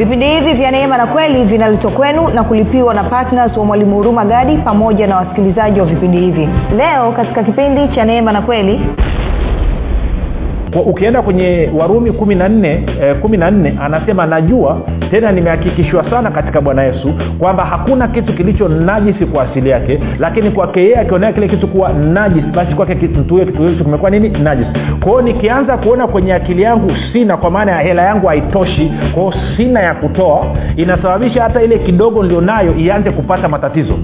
vipindi hivi vya neema na kweli vinaletwa kwenu na kulipiwa na ptns wa mwalimu huruma gadi pamoja na wasikilizaji wa vipindi hivi. Leo katika kipindi cha neema na kweli ukienda kwenye warumi kumi na nne eh, na nne anasema najua tena nimehakikishwa sana katika bwana yesu kwamba hakuna kitu kilicho najisi kwa asili yake lakini kwake yeye akionea kile kitu kuwa najisi basi kwake kitu hicho kimekuwa nini? Najisi. Kwao nikianza kuona kwenye akili yangu sina kwa maana ya hela yangu haitoshi kwao sina ya kutoa inasababisha hata ile kidogo nilionayo ianze kupata matatizo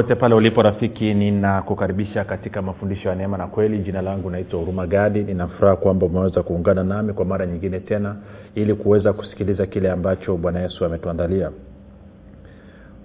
popote pale ulipo rafiki ninakukaribisha katika mafundisho ya neema na kweli. Jina langu naitwa huruma gadi. Ninafuraha kwamba umeweza kuungana nami kwa mara nyingine tena ili kuweza kusikiliza kile ambacho bwana yesu ametuandalia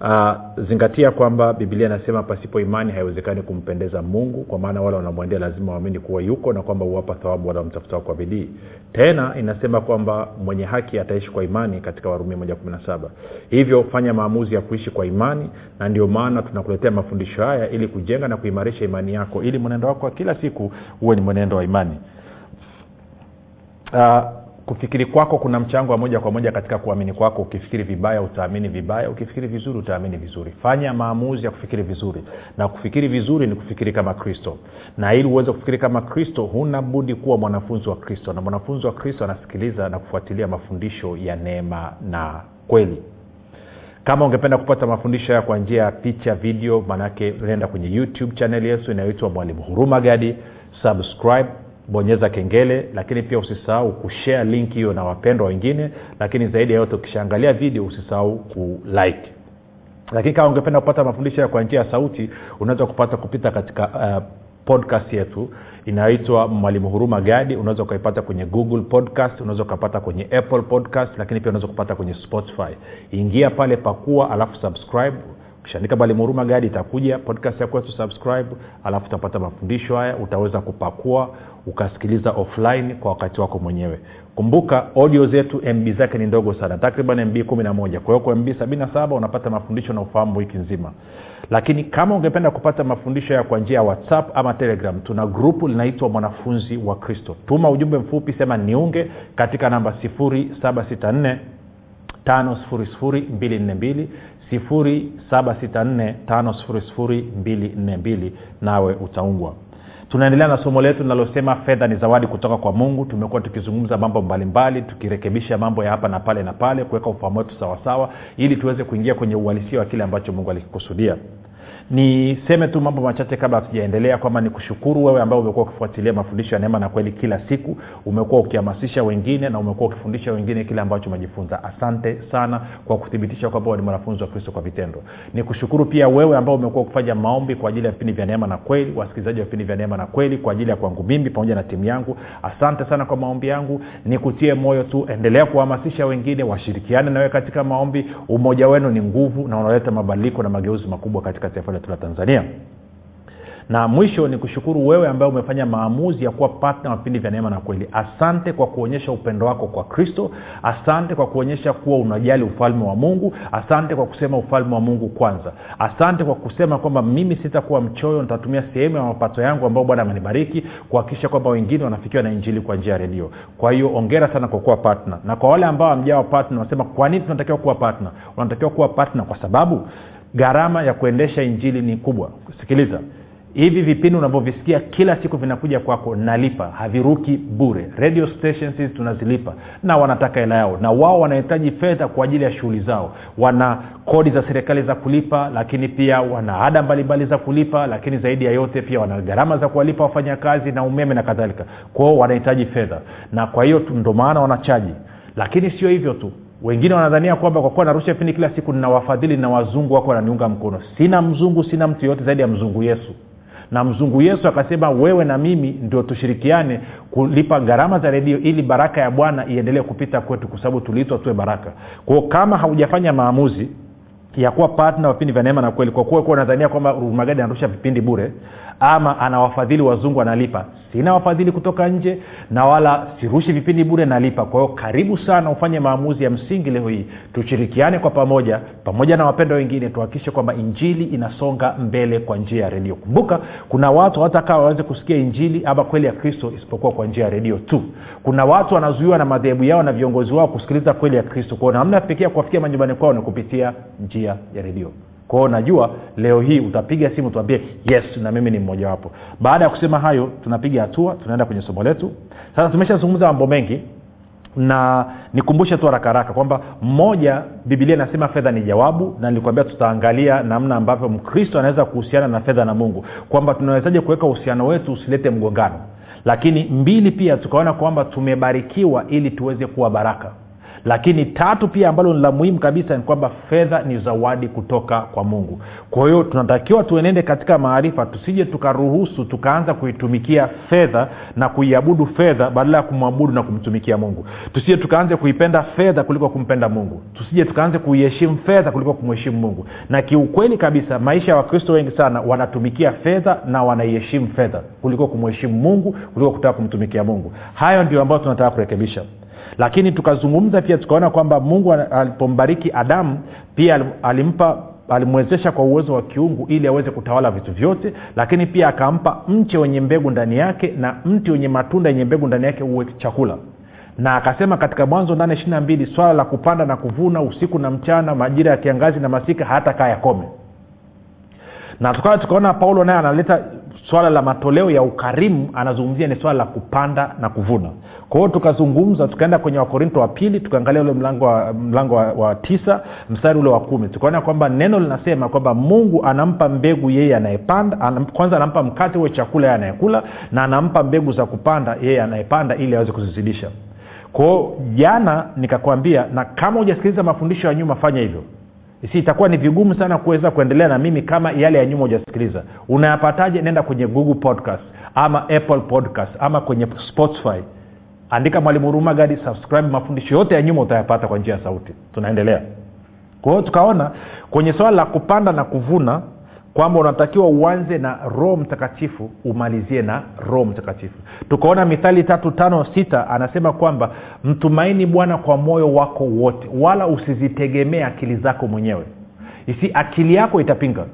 uh, zingatia kwamba bibilia inasema pasipo imani haiwezekani kumpendeza mungu kwa maana wale wanamwendea lazima waamini kuwa yuko na kwamba huwapa thawabu wale wamtafutao kwa bidii. Tena inasema kwamba mwenye haki ataishi kwa imani katika warumi moja kumi na saba. Hivyo fanya maamuzi ya kuishi kwa imani na ndio maana tunakuletea mafundisho haya ili kujenga na kuimarisha imani yako ili mwenendo wako wa kila siku huwe ni mwenendo wa imani. Uh, kufikiri kwako kuna mchango wa moja kwa moja katika kuamini kwako. Ukifikiri vibaya utaamini vibaya. Ukifikiri vizuri utaamini vizuri. Fanya maamuzi ya kufikiri vizuri. Na kufikiri vizuri ni kufikiri kama kristo. Na ili uweze kufikiri kama kristo huna budi kuwa mwanafunzi wa kristo. Na mwanafunzi wa kristo anasikiliza na kufuatilia mafundisho ya neema na kweli. Kama ungependa kupata mafundisho haya kwa njia ya picha video manake unaenda kwenye youtube chanel yetu inayoitwa mwalimu huruma gadi. Subscribe bonyeza kengele lakini pia usisahau kushea link hiyo na wapendwa wengine lakini zaidi ya yote ukishaangalia video usisahau kulike lakini kama ungependa kupata mafundisho kwa njia ya sauti unaweza kupata kupita katika uh, podcast yetu. Inayoitwa mwalimu huruma gadi. Unaweza ukaipata kwenye google podcast unaweza ukapata kwenye apple podcast lakini pia unaweza kupata kwenye spotify. Ingia pale pakua alafu subscribe ukishaandika mwalimu huruma gadi itakuja podcast ya kwetu subscribe alafu utapata mafundisho haya utaweza kupakua ukasikiliza offline kwa wakati wako mwenyewe. Kumbuka audio zetu mb zake ni ndogo sana takriban mb kumi na moja. Kwa hiyo kwa mb sabini na saba unapata mafundisho na ufahamu wiki nzima. Lakini kama ungependa kupata mafundisho ya kwa njia ya whatsapp ama telegram tuna grupu linaitwa mwanafunzi wa kristo. Tuma ujumbe mfupi sema niunge katika namba 764 5242 7645242 nawe utaungwa. Tunaendelea na somo letu linalosema fedha ni zawadi kutoka kwa mungu. Tumekuwa tukizungumza mambo mbalimbali tukirekebisha mambo ya hapa na pale na pale kuweka ufahamu wetu sawasawa ili tuweze kuingia kwenye uhalisia wa kile ambacho mungu alikikusudia niseme tu mambo machache kabla hatujaendelea kwamba ni kushukuru wewe ambao umekuwa ukifuatilia mafundisho ya neema na kweli kila siku. Umekuwa ukihamasisha wengine na umekuwa ukifundisha wengine kile ambacho umejifunza. Asante sana kwa kuthibitisha kwamba ni mwanafunzi wa kristo kwa vitendo. Ni kushukuru pia wewe ambao umekuwa ukifanya maombi kwa ajili ya vipindi vya neema na kweli wasikilizaji wa vipindi vya neema na kweli kwa ajili ya kwangu mimi pamoja na timu yangu. Asante sana kwa maombi yangu. Nikutie moyo tu endelea kuhamasisha wengine washirikiane nawewe katika maombi. Umoja wenu ni nguvu na unaleta mabadiliko na mageuzi makubwa katika taifa letu la tanzania. Na mwisho ni kushukuru wewe ambaye umefanya maamuzi ya kuwa patna wa vipindi vya neema na kweli. Asante kwa kuonyesha upendo wako kwa kristo. Asante kwa kuonyesha kuwa unajali ufalme wa mungu. Asante kwa kusema ufalme wa mungu kwanza. Asante kwa kusema kwamba mimi sitakuwa mchoyo nitatumia sehemu ya mapato yangu ambao bwana amenibariki kuhakikisha kwamba wengine wanafikiwa na injili kwa njia ya redio. Kwa hiyo ongera sana kwa kuwa patna na kwa wale ambao hamjawa patna wanasema kwa nini tunatakiwa kuwa patna unatakiwa kuwa patna kwa sababu gharama ya kuendesha injili ni kubwa. Sikiliza. Hivi vipindi unavyovisikia kila siku vinakuja kwako nalipa. Haviruki bure. Radio stations hizi tunazilipa na wanataka hela yao. Na wao wanahitaji fedha kwa ajili ya shughuli zao. Wana kodi za serikali za kulipa lakini pia wana ada mbalimbali za kulipa lakini zaidi ya yote pia wana gharama za kuwalipa wafanyakazi na umeme na kadhalika. Kwao wanahitaji fedha. Na kwa hiyo ndo maana wanachaji. Lakini sio hivyo tu wengine wanadhania kwamba kwa kuwa narusha vipindi kila siku nina wafadhili na wazungu wako wananiunga mkono. Sina mzungu sina mtu yoyote zaidi ya mzungu yesu. Na mzungu yesu akasema wewe na mimi ndio tushirikiane kulipa gharama za redio ili baraka ya bwana iendelee kupita kwetu kwa sababu tuliitwa tuwe baraka. Kwao kama haujafanya maamuzi ya kuwa patna vipindi vya neema na kweli kwa kuwa kuwa unadhania kwamba magadi anarusha vipindi bure ama ana wafadhili wazungu analipa. Sina wafadhili kutoka nje na wala sirushi vipindi bure nalipa. Kwa hiyo karibu sana ufanye maamuzi ya msingi leo hii. Tushirikiane kwa pamoja pamoja na wapendwa wengine tuhakikishe kwamba injili inasonga mbele kwa njia ya redio. Kumbuka kuna watu hawatakaa waweze kusikia injili ama kweli ya kristo isipokuwa kwa njia ya redio tu. Kuna watu wanazuiwa na madhehebu yao na viongozi wao kusikiliza kweli ya kristo. Kwao namna pekee ya kuwafikia majumbani kwao ni kupitia njia ya redio kwao najua leo hii utapiga simu tuambie yes na mimi ni mmojawapo baada ya kusema hayo tunapiga hatua tunaenda kwenye somo letu. Sasa tumeshazungumza mambo mengi na nikumbushe tu haraka haraka kwamba mmoja bibilia inasema fedha ni jawabu na nilikwambia tutaangalia namna ambavyo mkristo anaweza kuhusiana na fedha na mungu kwamba tunawezaje kuweka uhusiano wetu usilete mgongano. Lakini mbili pia tukaona kwamba tumebarikiwa ili tuweze kuwa baraka lakini tatu pia ambalo ni la muhimu kabisa ni kwamba fedha ni zawadi kutoka kwa mungu. Kwa hiyo tunatakiwa tuenende katika maarifa tusije tukaruhusu tukaanza kuitumikia fedha na kuiabudu fedha badala ya kumwabudu na kumtumikia mungu. Tusije tukaanze kuipenda fedha kuliko kumpenda mungu. Tusije tukaanze kuiheshimu fedha kuliko kumheshimu mungu. Na kiukweli kabisa maisha ya wakristo wengi sana wanatumikia fedha na wanaiheshimu fedha kuliko kumheshimu mungu kuliko kutaka kumtumikia mungu. Hayo ndio ambayo tunataka kurekebisha lakini tukazungumza pia tukaona kwamba mungu alipombariki adamu pia alimpa alimwezesha kwa uwezo wa kiungu ili aweze kutawala vitu vyote lakini pia akampa mche wenye mbegu ndani yake na mti wenye matunda yenye mbegu ndani yake uwe chakula. Na akasema katika mwanzo nane ishiri na mbili swala la kupanda na kuvuna usiku na mchana majira ya kiangazi na masika hata kaa yakome na tukawa tukaona paulo naye analeta swala la matoleo ya ukarimu anazungumzia ni swala la kupanda na kuvuna. Kwa hiyo tukazungumza tukaenda kwenye wakorinto wa pili tukaangalia ule mlango wa, mlango wa, wa tisa mstari ule wa kumi. Tukaona kwamba neno linasema kwamba mungu anampa mbegu yeye anayepanda kwanza anampa mkate huwe chakula yeye anayekula na anampa mbegu za kupanda yeye anayepanda ili aweze kuzizidisha. Kwao jana nikakwambia na kama hujasikiliza mafundisho ya nyuma fanya hivyo si itakuwa ni vigumu sana kuweza kuendelea na mimi kama yale ya nyuma hujasikiliza. Unayapataje? Nenda kwenye google podcast ama apple podcast ama kwenye spotify. Andika mwalimu huruma gadi subscribe. Mafundisho yote ya nyuma utayapata kwa njia ya sauti. Tunaendelea. Kwa hiyo tukaona kwenye swala la kupanda na kuvuna kwamba unatakiwa uanze na roho mtakatifu umalizie na roho mtakatifu. Tukaona mithali tatu tano sita anasema kwamba mtumaini bwana kwa moyo wako wote wala usizitegemee akili zako mwenyewe. Isi akili yako itapinga.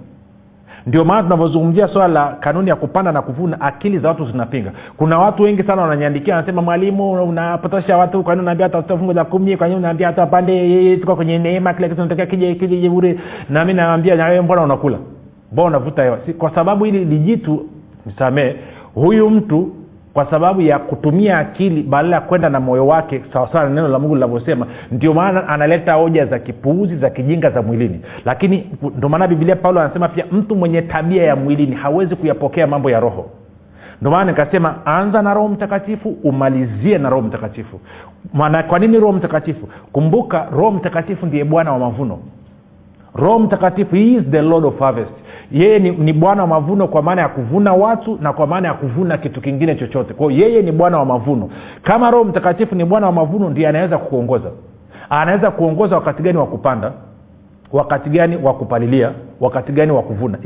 Ndio maana tunavyozungumzia swala la kanuni ya kupanda na kuvuna akili za watu zinapinga. Kuna watu wengi sana wananiandikia wanasema mwalimu unapotosha watu kwani unaambia watu fungu la kumi? Kwani unaambia watu apande tuko kwenye neema kila kitu natokea kije kije bure. Na naambia nawewe mbona unakula mbona unavuta hewa. Si, kwa sababu hili lijitu msamee huyu mtu kwa sababu ya kutumia akili badala ya kwenda na moyo wake sawasawa na neno la mungu linavyosema ndio maana analeta hoja za kipuuzi za kijinga za mwilini. Lakini ndio maana bibilia paulo anasema pia mtu mwenye tabia ya mwilini hawezi kuyapokea mambo ya roho. Ndio maana nikasema anza na roho mtakatifu umalizie na roho mtakatifu. Maana kwa nini roho mtakatifu? Kumbuka roho mtakatifu ndiye bwana wa mavuno. Roho mtakatifu he is the lord of harvest yeye ni, ni bwana wa mavuno kwa maana ya kuvuna watu na kwa maana ya kuvuna kitu kingine chochote. Kwao yeye ni bwana wa mavuno. Kama roho mtakatifu ni bwana wa mavuno ndiye anaweza kukuongoza. Anaweza kuongoza wakati gani wa kupanda? Wakati gani wa kupalilia wakati gani wa kuvuna.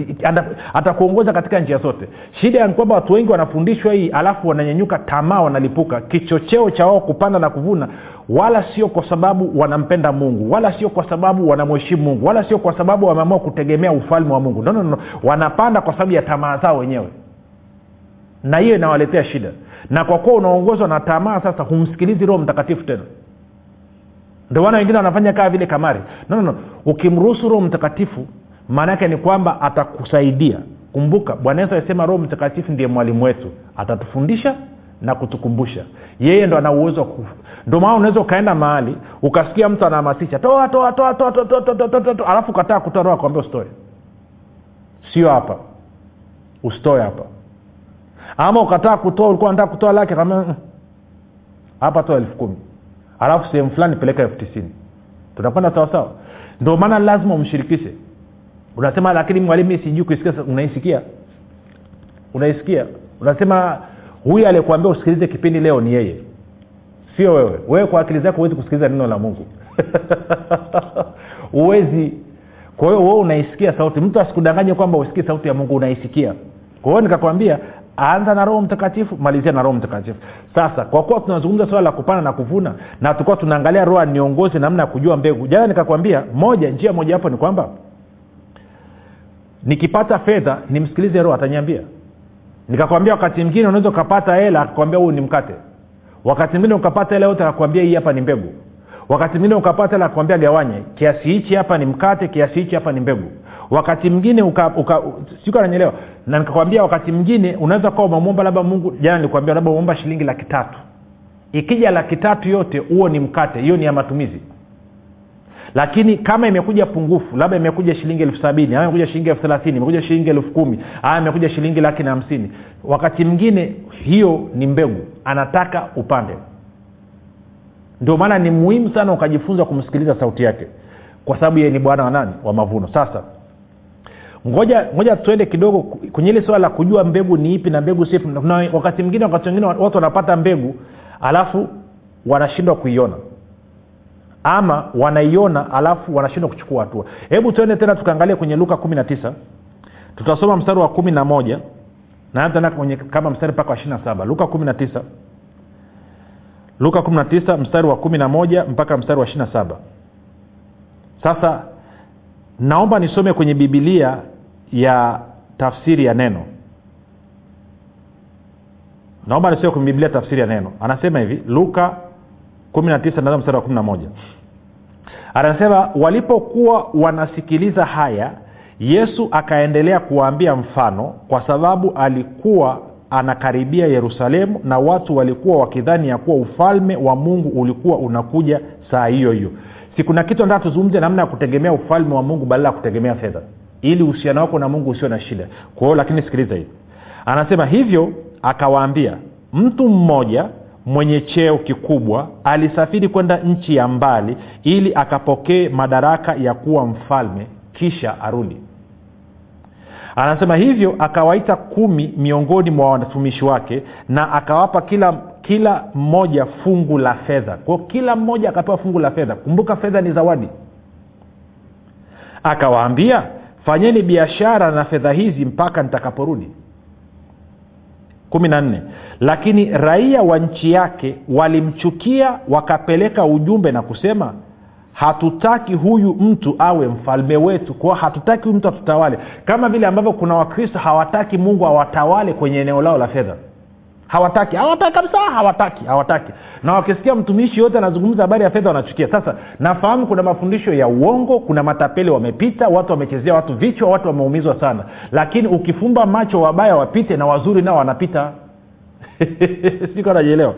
Atakuongoza katika njia zote. Shida ya kwamba watu wengi wanafundishwa hii alafu wananyanyuka tamaa wanalipuka. Kichocheo cha wao kupanda na kuvuna wala sio kwa sababu wanampenda mungu wala sio kwa sababu wanamheshimu mungu wala sio kwa sababu wameamua kutegemea ufalme wa mungu. No, no, no. wanapanda kwa sababu ya tamaa zao wenyewe. Na hiyo inawaletea shida. Na kwa kuwa unaongozwa na tamaa sasa humsikilizi roho mtakatifu tena. Ndio maana wengine wanafanya kaa vile kamari. No, no, no. ukimruhusu roho mtakatifu maana yake ni kwamba atakusaidia. Kumbuka bwana yesu alisema roho mtakatifu ndiye mwalimu wetu. Atatufundisha na kutukumbusha. Yeye ndo ana uwezo ndio maana unaweza ukaenda mahali ukasikia mtu anahamasisha toa toa toa toa alafu ukataa kutoa roho akwambia usitoe. Sio hapa. Usitoe hapa. Ama ukataa kutoa ulikuwa nataka kutoa lake hapa toa elfu kumi. Alafu sehemu fulani peleka elfu tisini. Tunakwenda sawasawa ndio maana lazima umshirikishe unasema lakini mwalimu sijui kuisikia unaisikia? Unaisikia? Unasema huyu aliyekuambia usikilize kipindi leo ni yeye. Sio wewe. Wewe kwa akili zako huwezi kusikiliza neno la mungu. Huwezi. Kwa hiyo wewe unaisikia sauti. Mtu asikudanganye kwamba usikii sauti ya mungu unaisikia. Kwa hiyo nikakwambia anza na roho mtakatifu malizia na roho mtakatifu. Sasa kwa kuwa tunazungumza swala la kupanda na kuvuna na tukuwa tunaangalia roho niongozi namna ya kujua mbegu. Jana nikakwambia moja njia mojawapo ni kwamba nikipata fedha nimsikilize roho ataniambia. Nikakwambia wakati mwingine unaweza ukapata hela akakwambia huu ni mkate. Wakati mwingine ukapata hela yote akakwambia hii hapa ni mbegu. Wakati mwingine ukapata hela akakwambia gawanye. Kiasi hichi hapa ni mkate kiasi hichi hapa ni mbegu. Wakati mwingine uka, uka, siku ananyelewa na nikakwambia wakati mwingine unaweza kuwa umemwomba labda mungu jana nilikwambia labda umeomba shilingi laki tatu. Ikija laki tatu yote huo ni mkate hiyo ni ya matumizi lakini kama imekuja pungufu labda imekuja shilingi elfu sabini ama imekuja shilingi elfu thelathini imekuja shilingi elfu kumi ama imekuja shilingi laki na hamsini wakati mwingine hiyo ni mbegu anataka upande. Ndio maana ni muhimu sana ukajifunza kumsikiliza sauti yake kwa sababu yeye ni bwana wa nani? Wa mavuno. Sasa ngoja ngoja tuende kidogo kwenye ile swala la kujua mbegu ni ipi na mbegu si na wakati mwingine wakati wengine watu wanapata mbegu alafu wanashindwa kuiona ama wanaiona alafu wanashindwa kuchukua hatua. Hebu tuende tena tukaangalia kwenye luka kumi na tisa. Tutasoma mstari wa kumi na moja. Na kwenye kama mstari mpaka wa ishiri na saba. Luka kumi na tisa. Luka kumi na tisa mstari wa kumi na moja mpaka mstari wa ishiri na saba. Sasa naomba nisome kwenye bibilia ya tafsiri ya neno. Naomba nisome kwenye bibilia tafsiri ya neno. Anasema hivi luka 19 mstari wa 11 anasema walipokuwa wanasikiliza haya yesu akaendelea kuwaambia mfano kwa sababu alikuwa anakaribia yerusalemu na watu walikuwa wakidhani ya kuwa ufalme wa mungu ulikuwa unakuja saa hiyo hiyo. Si kuna kitu nataka tuzungumze namna ya kutegemea ufalme wa mungu badala ya kutegemea fedha? Ili uhusiano wako na mungu usio na shida. Kwa hiyo lakini sikiliza hivi. Anasema hivyo akawaambia mtu mmoja mwenye cheo kikubwa alisafiri kwenda nchi ya mbali ili akapokee madaraka ya kuwa mfalme kisha arudi. Anasema hivyo akawaita kumi miongoni mwa watumishi wake na akawapa kila kila mmoja fungu la fedha. Kwao kila mmoja akapewa fungu la fedha. Kumbuka fedha ni zawadi. Akawaambia fanyeni biashara na fedha hizi mpaka nitakaporudi kumi na nne. Lakini raia wa nchi yake walimchukia wakapeleka ujumbe na kusema hatutaki huyu mtu awe mfalme wetu. Kwao hatutaki huyu mtu atutawale. Kama vile ambavyo kuna wakristo hawataki mungu awatawale kwenye eneo lao la fedha hawataki. Hawataki kabisa hawataki hawataki. Na wakisikia mtumishi yote anazungumza habari ya fedha wanachukia. Sasa nafahamu kuna mafundisho ya uongo kuna matapeli wamepita watu wamechezea watu vichwa watu wameumizwa sana. Lakini ukifumba macho wabaya wapite na wazuri nao wanapita. Siko anajielewa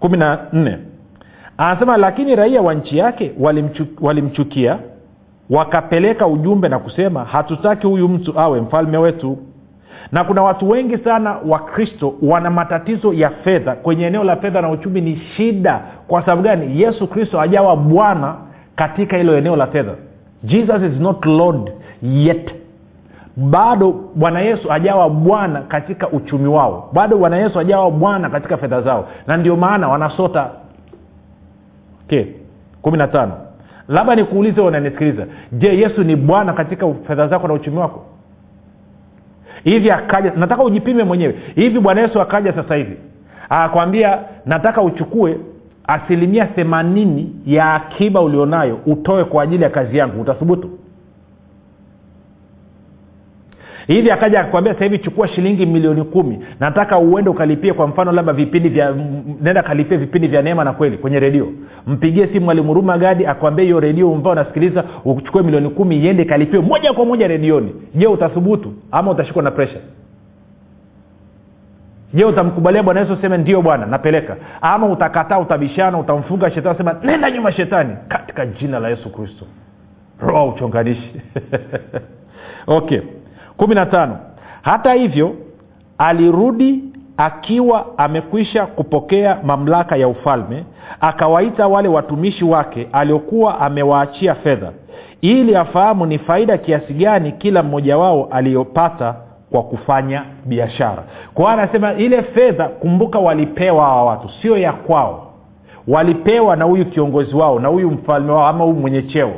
kumi na nne. Anasema lakini raia wa nchi yake walimchukia, walimchukia wakapeleka ujumbe na kusema hatutaki huyu mtu awe mfalme wetu na kuna watu wengi sana wakristo wana matatizo ya fedha. Kwenye eneo la fedha na uchumi ni shida. Kwa sababu gani? Yesu kristo hajawa bwana katika hilo eneo la fedha. Jesus is not lord yet. Bado bwana yesu hajawa bwana katika uchumi wao. Bado bwana yesu hajawa bwana katika fedha zao. Na ndio maana wanasota. Okay. kumi na tano. Labda nikuulize unanisikiliza je yesu ni bwana katika fedha zako na uchumi wako hivi akaja nataka ujipime mwenyewe. Hivi bwana yesu akaja sasa hivi? Akakwambia nataka uchukue asilimia themanini ya akiba ulionayo utoe kwa ajili ya kazi yangu. Utathubutu hivi akaja akakwambia sasa hivi chukua shilingi milioni kumi. Nataka uende ukalipie kwa mfano labda vipindi vya nenda kalipie vipindi vya neema na kweli kwenye redio. Mpigie simu mwalimu ruma gadi akwambie hiyo redio mvao unasikiliza uchukue milioni kumi iende ikalipie moja kwa moja redioni. Je utathubutu ama utashikwa na presha je utamkubalia bwana yesu useme ndio bwana napeleka. Ama utakataa utabishana utamfunga shetani sema nenda nyuma shetani. Katika jina la yesu kristo. Roho uchonganishi. Okay kumi na tano. Hata hivyo alirudi akiwa amekwisha kupokea mamlaka ya ufalme akawaita wale watumishi wake aliokuwa amewaachia fedha ili afahamu ni faida kiasi gani kila mmoja wao aliyopata kwa kufanya biashara. Kwa anasema ile fedha kumbuka walipewa hawa watu sio ya kwao. Walipewa na huyu kiongozi wao na huyu mfalme wao ama huyu mwenye cheo.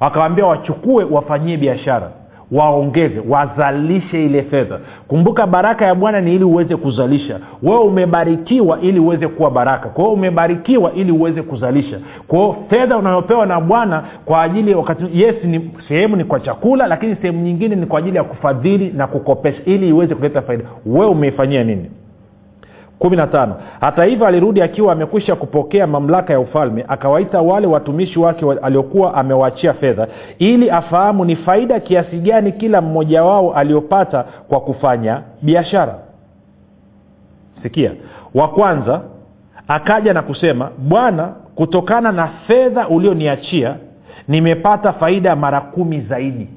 Akawaambia wachukue wafanyie biashara waongeze wazalishe ile fedha. Kumbuka baraka ya bwana ni ili uweze kuzalisha. Wewe umebarikiwa ili uweze kuwa baraka. Kwa hiyo umebarikiwa ili uweze kuzalisha. Kwa hiyo fedha unayopewa na bwana kwa ajili wakati yes ni sehemu ni kwa chakula lakini sehemu nyingine ni kwa ajili ya kufadhili na kukopesha ili iweze kuleta faida. Wewe umeifanyia nini kumi na tano. Hata hivyo alirudi akiwa amekwisha kupokea mamlaka ya ufalme akawaita wale watumishi wake aliokuwa amewaachia fedha ili afahamu ni faida kiasi gani kila mmoja wao aliopata kwa kufanya biashara. Sikia. Wa kwanza akaja na kusema bwana kutokana na fedha ulioniachia nimepata faida mara kumi zaidi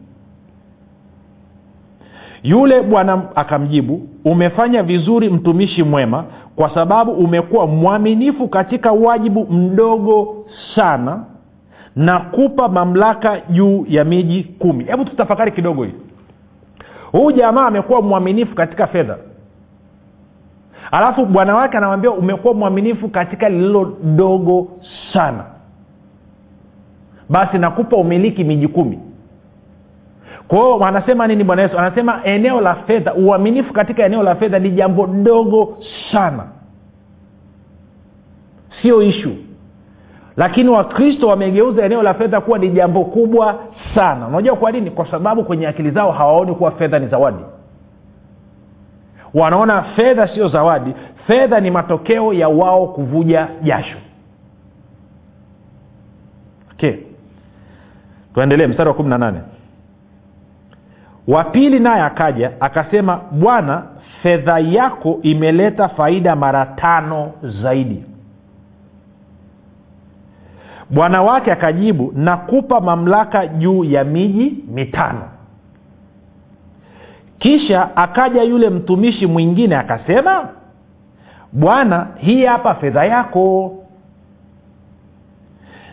yule bwana akamjibu umefanya vizuri mtumishi mwema kwa sababu umekuwa mwaminifu katika wajibu mdogo sana na kupa mamlaka juu ya miji kumi. Hebu tutafakari kidogo hii. Huyu jamaa amekuwa mwaminifu katika fedha. Alafu bwana wake anamwambia umekuwa mwaminifu katika lililo dogo sana. Basi nakupa umiliki miji kumi kwao anasema nini bwana yesu? Anasema eneo la fedha uaminifu katika eneo la fedha ni jambo dogo sana. Sio ishu lakini wakristo wamegeuza eneo la fedha kuwa ni jambo kubwa sana. Unajua kwa nini? Kwa sababu kwenye akili zao hawaoni kuwa fedha ni zawadi. Wanaona fedha sio zawadi. Fedha ni matokeo ya wao kuvuja jasho. Okay. Tuendelee mstari wa kumi na nane wa pili naye akaja akasema bwana fedha yako imeleta faida mara tano zaidi. Bwana wake akajibu nakupa mamlaka juu ya miji mitano. Kisha akaja yule mtumishi mwingine akasema bwana hii hapa fedha yako.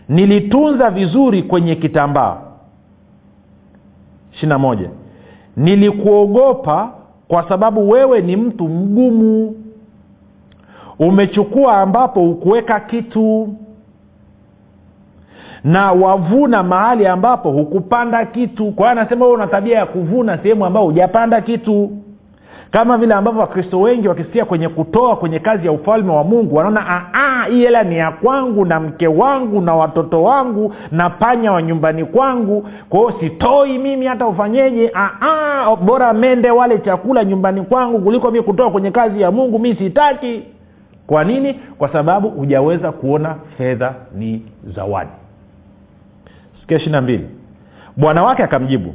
Nilitunza vizuri kwenye kitambaa. Ishiri moja nilikuogopa kwa sababu wewe ni mtu mgumu. Umechukua ambapo hukuweka kitu na wavuna mahali ambapo hukupanda kitu. Kwa hiyo anasema wewe una tabia ya kuvuna sehemu ambayo hujapanda kitu kama vile ambavyo wakristo wengi wakisikia kwenye kutoa kwenye kazi ya ufalme wa mungu wanaona hii hela ni ya kwangu na mke wangu na watoto wangu na panya wa nyumbani kwangu. Kwao sitoi mimi hata ufanyeje. Bora mende wale chakula nyumbani kwangu kuliko mi kutoa kwenye kazi ya mungu. Mi sitaki. Kwa nini? Kwa sababu hujaweza kuona fedha ni zawadi. Sikia ishiri na mbili. Bwana wake akamjibu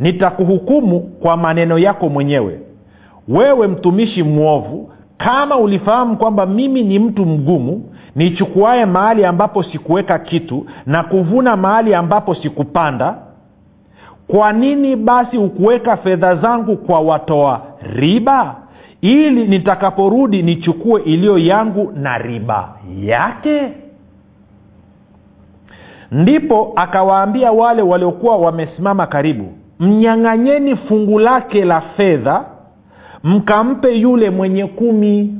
nitakuhukumu kwa maneno yako mwenyewe wewe mtumishi mwovu kama ulifahamu kwamba mimi ni mtu mgumu nichukuaye mahali ambapo sikuweka kitu na kuvuna mahali ambapo sikupanda kwa nini basi hukuweka fedha zangu kwa watoa riba? Ili nitakaporudi nichukue iliyo yangu na riba yake? Ndipo akawaambia wale waliokuwa wamesimama karibu mnyang'anyeni fungu lake la fedha mkampe yule mwenye kumi.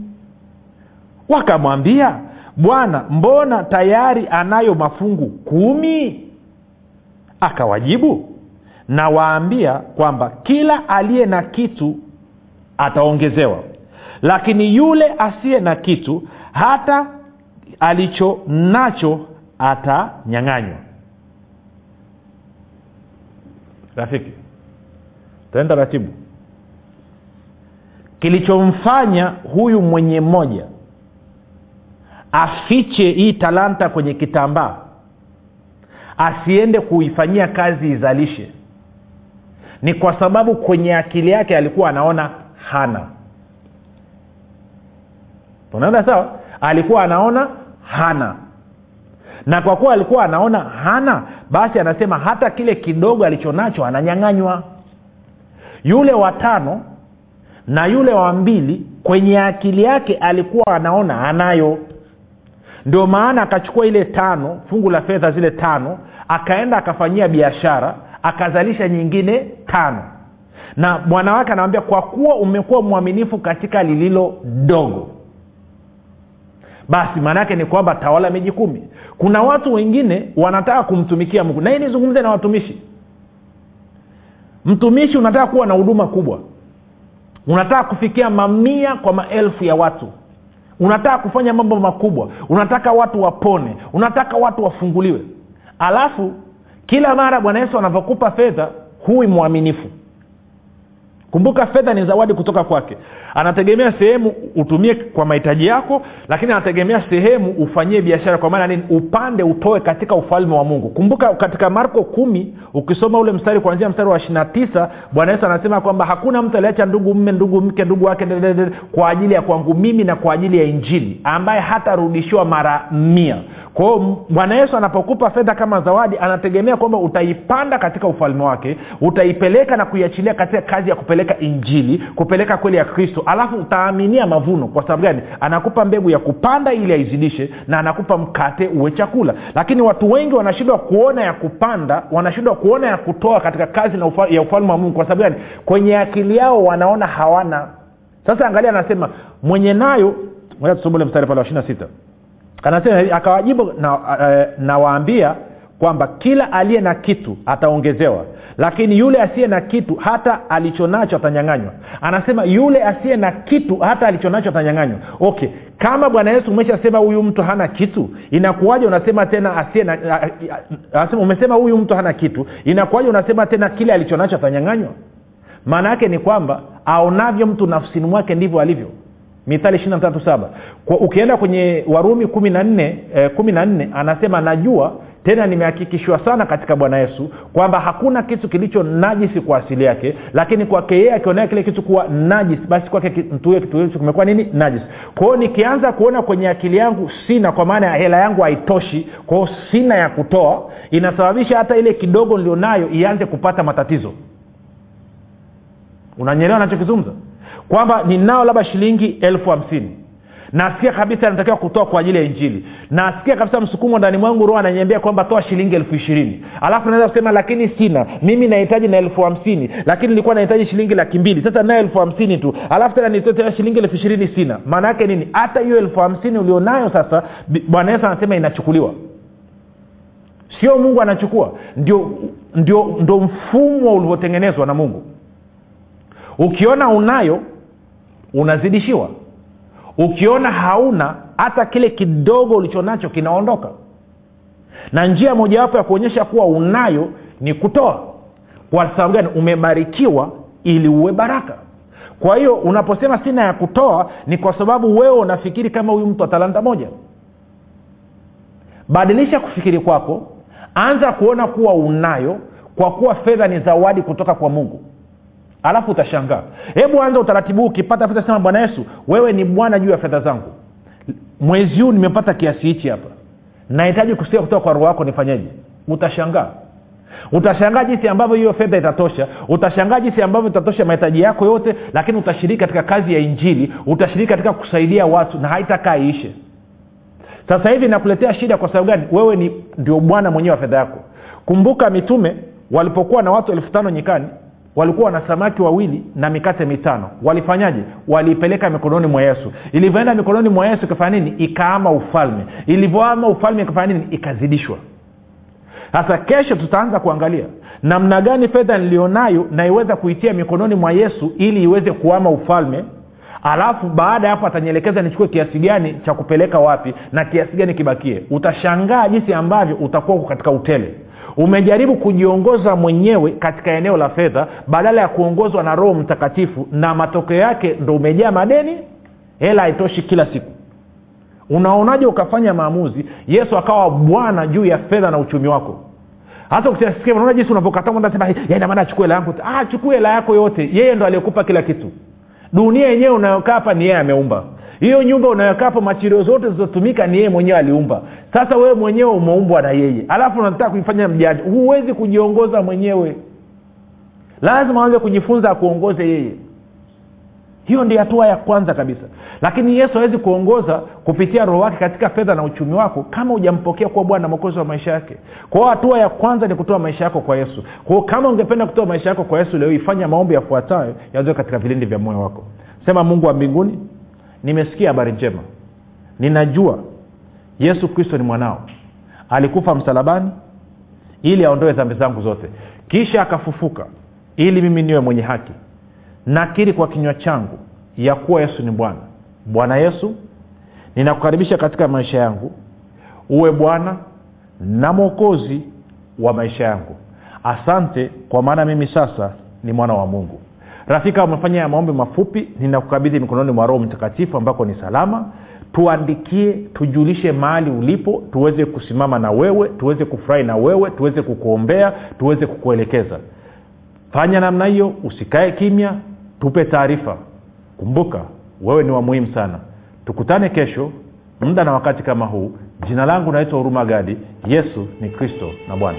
Wakamwambia bwana mbona tayari anayo mafungu kumi? Akawajibu nawaambia kwamba kila aliye na kitu ataongezewa lakini yule asiye na kitu hata alicho nacho atanyang'anywa. Rafiki taenda ratibu kilichomfanya huyu mwenye mmoja afiche hii talanta kwenye kitambaa asiende kuifanyia kazi izalishe ni kwa sababu kwenye akili yake alikuwa anaona hana. Unaenda sawa? Alikuwa anaona hana. Na kwa kuwa alikuwa anaona hana basi anasema hata kile kidogo alichonacho ananyang'anywa. Yule watano na yule wa mbili kwenye akili yake alikuwa anaona anayo. Ndio maana akachukua ile tano fungu la fedha zile tano akaenda akafanyia biashara akazalisha nyingine tano. Na bwana wake anamwambia kwa kuwa umekuwa mwaminifu katika lililo dogo. Basi maana yake ni kwamba tawala miji kumi. Kuna watu wengine wanataka kumtumikia mungu. Na hii nizungumze na watumishi. Mtumishi unataka kuwa na huduma kubwa unataka kufikia mamia kwa maelfu ya watu. Unataka kufanya mambo makubwa. Unataka watu wapone. Unataka watu wafunguliwe. Alafu kila mara bwana yesu anavyokupa fedha huwi mwaminifu. Kumbuka fedha ni zawadi kutoka kwake anategemea sehemu utumie kwa mahitaji yako lakini anategemea sehemu ufanyie biashara kwa maana nini? Upande utoe katika ufalme wa mungu. Kumbuka katika marko kumi ukisoma ule mstari kuanzia mstari wa ishirina tisa bwana yesu anasema kwamba hakuna mtu aliacha ndugu mme ndugu mke ndugu wake kwa ajili ya kwangu mimi na kwa ajili ya injili ambaye hatarudishiwa mara mia. Kwa bwana yesu anapokupa fedha kama zawadi anategemea kwamba utaipanda katika ufalme wake utaipeleka na kuiachilia katika kazi ya kupeleka injili kupeleka kweli ya kristo alafu utaaminia mavuno. Kwa sababu gani? Anakupa mbegu ya kupanda ili aizidishe na anakupa mkate uwe chakula. Lakini watu wengi wanashindwa kuona ya kupanda wanashindwa kuona ya kutoa katika kazi na ufa, ya ufalme wa mungu. Kwa sababu gani? Kwenye akili yao wanaona hawana. Sasa angalia anasema mwenye nayo tusomole mstari pale wa ishiri na sita. Anasema akawajibu nawaambia na, na kwamba kila aliye na kitu ataongezewa lakini yule asiye na kitu hata alichonacho atanyanganywa. Anasema yule asiye na kitu hata alichonacho atanyanganywa. Okay kama bwana yesu umeshasema huyu mtu hana kitu inakuwaja unasema tena asiye na umesema huyu mtu hana kitu inakuwaja unasema tena kile alichonacho atanyanganywa? Maana yake ni kwamba aonavyo mtu nafsini mwake ndivyo alivyo. Mithali ishiri na saba. Ukienda kwenye warumi kumi na nne eh, kumi na nne anasema najua tena nimehakikishwa sana katika bwana yesu kwamba hakuna kitu kilicho najisi kwa asili yake lakini kwake yeye akionea kile kitu kuwa najisi basi kwake mtu huyo kitu hicho kimekuwa nini? Najisi. Kwa nikianza kuona kwenye akili yangu sina kwa maana ya hela yangu haitoshi kwa hiyo sina ya kutoa inasababisha hata ile kidogo nilionayo ianze kupata matatizo. Unanyelewa nachokizungumza kwamba ninao labda shilingi elfu hamsini nasikia kabisa natakiwa kutoa kwa ajili ya injili. Nasikia kabisa msukumo ndani mwangu roho ananyembea kwamba toa shilingi elfu ishirini. Alafu naweza kusema lakini sina. Mimi nahitaji na elfu hamsini. Lakini nilikuwa nahitaji shilingi laki mbili. Sasa nayo elfu hamsini tu. Alafu tena nitoe tena shilingi elfu ishirini sina. Maana yake nini? Hata hiyo elfu hamsini ulionayo sasa bwana yesu anasema inachukuliwa. Sio mungu anachukua. Ndio ndio ndio mfumo ulivyotengenezwa na mungu. Ukiona unayo unazidishiwa ukiona hauna hata kile kidogo ulichonacho kinaondoka. Na njia mojawapo ya kuonyesha kuwa unayo ni kutoa. Kwa sababu gani? Umebarikiwa ili uwe baraka. Kwa hiyo unaposema sina ya kutoa ni kwa sababu wewe unafikiri kama huyu mtu wa talanta moja. Badilisha kufikiri kwako. Anza kuona kuwa unayo kwa kuwa fedha ni zawadi kutoka kwa mungu alafu utashangaa. Hebu anza utaratibu huu ukipata fedha sema bwana yesu wewe ni bwana juu ya fedha zangu. Mwezi huu nimepata kiasi hichi hapa. Nahitaji kusikia kutoka kwa roho wako nifanyeje. Utashangaa. Utashangaa jinsi ambavyo hiyo fedha itatosha. Utashangaa jinsi ambavyo itatosha mahitaji yako yote lakini utashiriki katika kazi ya injili. Utashiriki katika kusaidia watu na haitakaa iishe. Sasa hivi nakuletea shida kwa sababu gani? Wewe ni ndio bwana mwenyewe wa fedha yako. Kumbuka mitume walipokuwa na watu elfu tano nyikani walikuwa na samaki wawili na mikate mitano. Walifanyaje? Waliipeleka mikononi mwa yesu. Ilivyoenda mikononi mwa yesu ikafanya nini? Ikaama ufalme. Ilivyoama ufalme ikafanya nini? Ikazidishwa. Sasa kesho tutaanza kuangalia namna gani fedha nilionayo naiweza kuitia mikononi mwa yesu ili iweze kuama ufalme. Alafu baada ya hapo atanielekeza nichukue kiasi gani cha kupeleka wapi na kiasi gani kibakie. Utashangaa jinsi ambavyo utakuwa huko katika utele umejaribu kujiongoza mwenyewe katika eneo la fedha badala ya kuongozwa na roho mtakatifu na matokeo yake ndo umejaa madeni hela haitoshi kila siku. Unaonaje ukafanya maamuzi? Yesu akawa bwana juu ya fedha na uchumi wako. Hata ukisikia unaona jinsi unavyokataa maana achukue hela yangu. Ah chukue hela yako yote. Yeye ndo aliyekupa kila kitu. Dunia yenyewe unayokaa hapa ni yeye ameumba hiyo nyumba unayokaa machirio zote zilizotumika ni yeye mwenyewe aliumba. Sasa wewe mwenyewe umeumbwa na yeye. Alafu unataka kuifanya mjanja huwezi kujiongoza mwenyewe. Lazima uanze kujifunza akuongoze yeye. Hiyo ndio hatua ya kwanza kabisa. Lakini yesu hawezi kuongoza kupitia roho wake katika fedha na uchumi wako kama hujampokea kuwa bwana na mwokozi wa maisha yake. Kwao hatua ya kwanza ni kutoa maisha yako kwa yesu. Kwao kama ungependa kutoa maisha yako kwa yesu leo ifanya maombi yafuatayo yazoe katika vilindi vya moyo wako. Sema mungu wa mbinguni nimesikia habari njema. Ninajua yesu kristo ni mwanao. Alikufa msalabani ili aondoe dhambi zangu zote. Kisha akafufuka ili mimi niwe mwenye haki. Nakiri kwa kinywa changu ya kuwa yesu ni bwana. Bwana yesu ninakukaribisha katika maisha yangu. Uwe bwana na mwokozi wa maisha yangu. Asante kwa maana mimi sasa ni mwana wa mungu rafika umefanya ya maombi mafupi ninakukabidhi mikononi mwa roho mtakatifu ambako ni salama. Tuandikie tujulishe mahali ulipo tuweze kusimama na wewe tuweze kufurahi na wewe tuweze kukuombea tuweze kukuelekeza. Fanya namna hiyo usikae kimya tupe taarifa. Kumbuka wewe ni wa muhimu sana. Tukutane kesho muda na wakati kama huu. Jina langu naitwa huruma gadi. Yesu ni kristo na bwana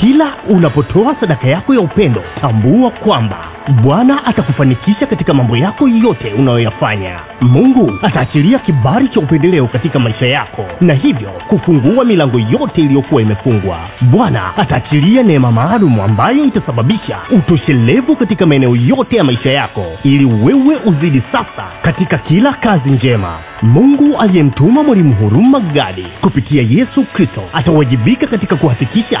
kila unapotoa sadaka yako ya upendo tambua kwamba bwana atakufanikisha katika mambo yako yote unayoyafanya. Mungu ataachilia kibari cha upendeleo katika maisha yako na hivyo kufungua milango yote iliyokuwa imefungwa. Bwana ataachilia neema maalum ambayo itasababisha utoshelevu katika maeneo yote ya maisha yako ili wewe uzidi sasa katika kila kazi njema. Mungu aliyemtuma mwalimu huruma gadi kupitia yesu kristo atawajibika katika kuhakikisha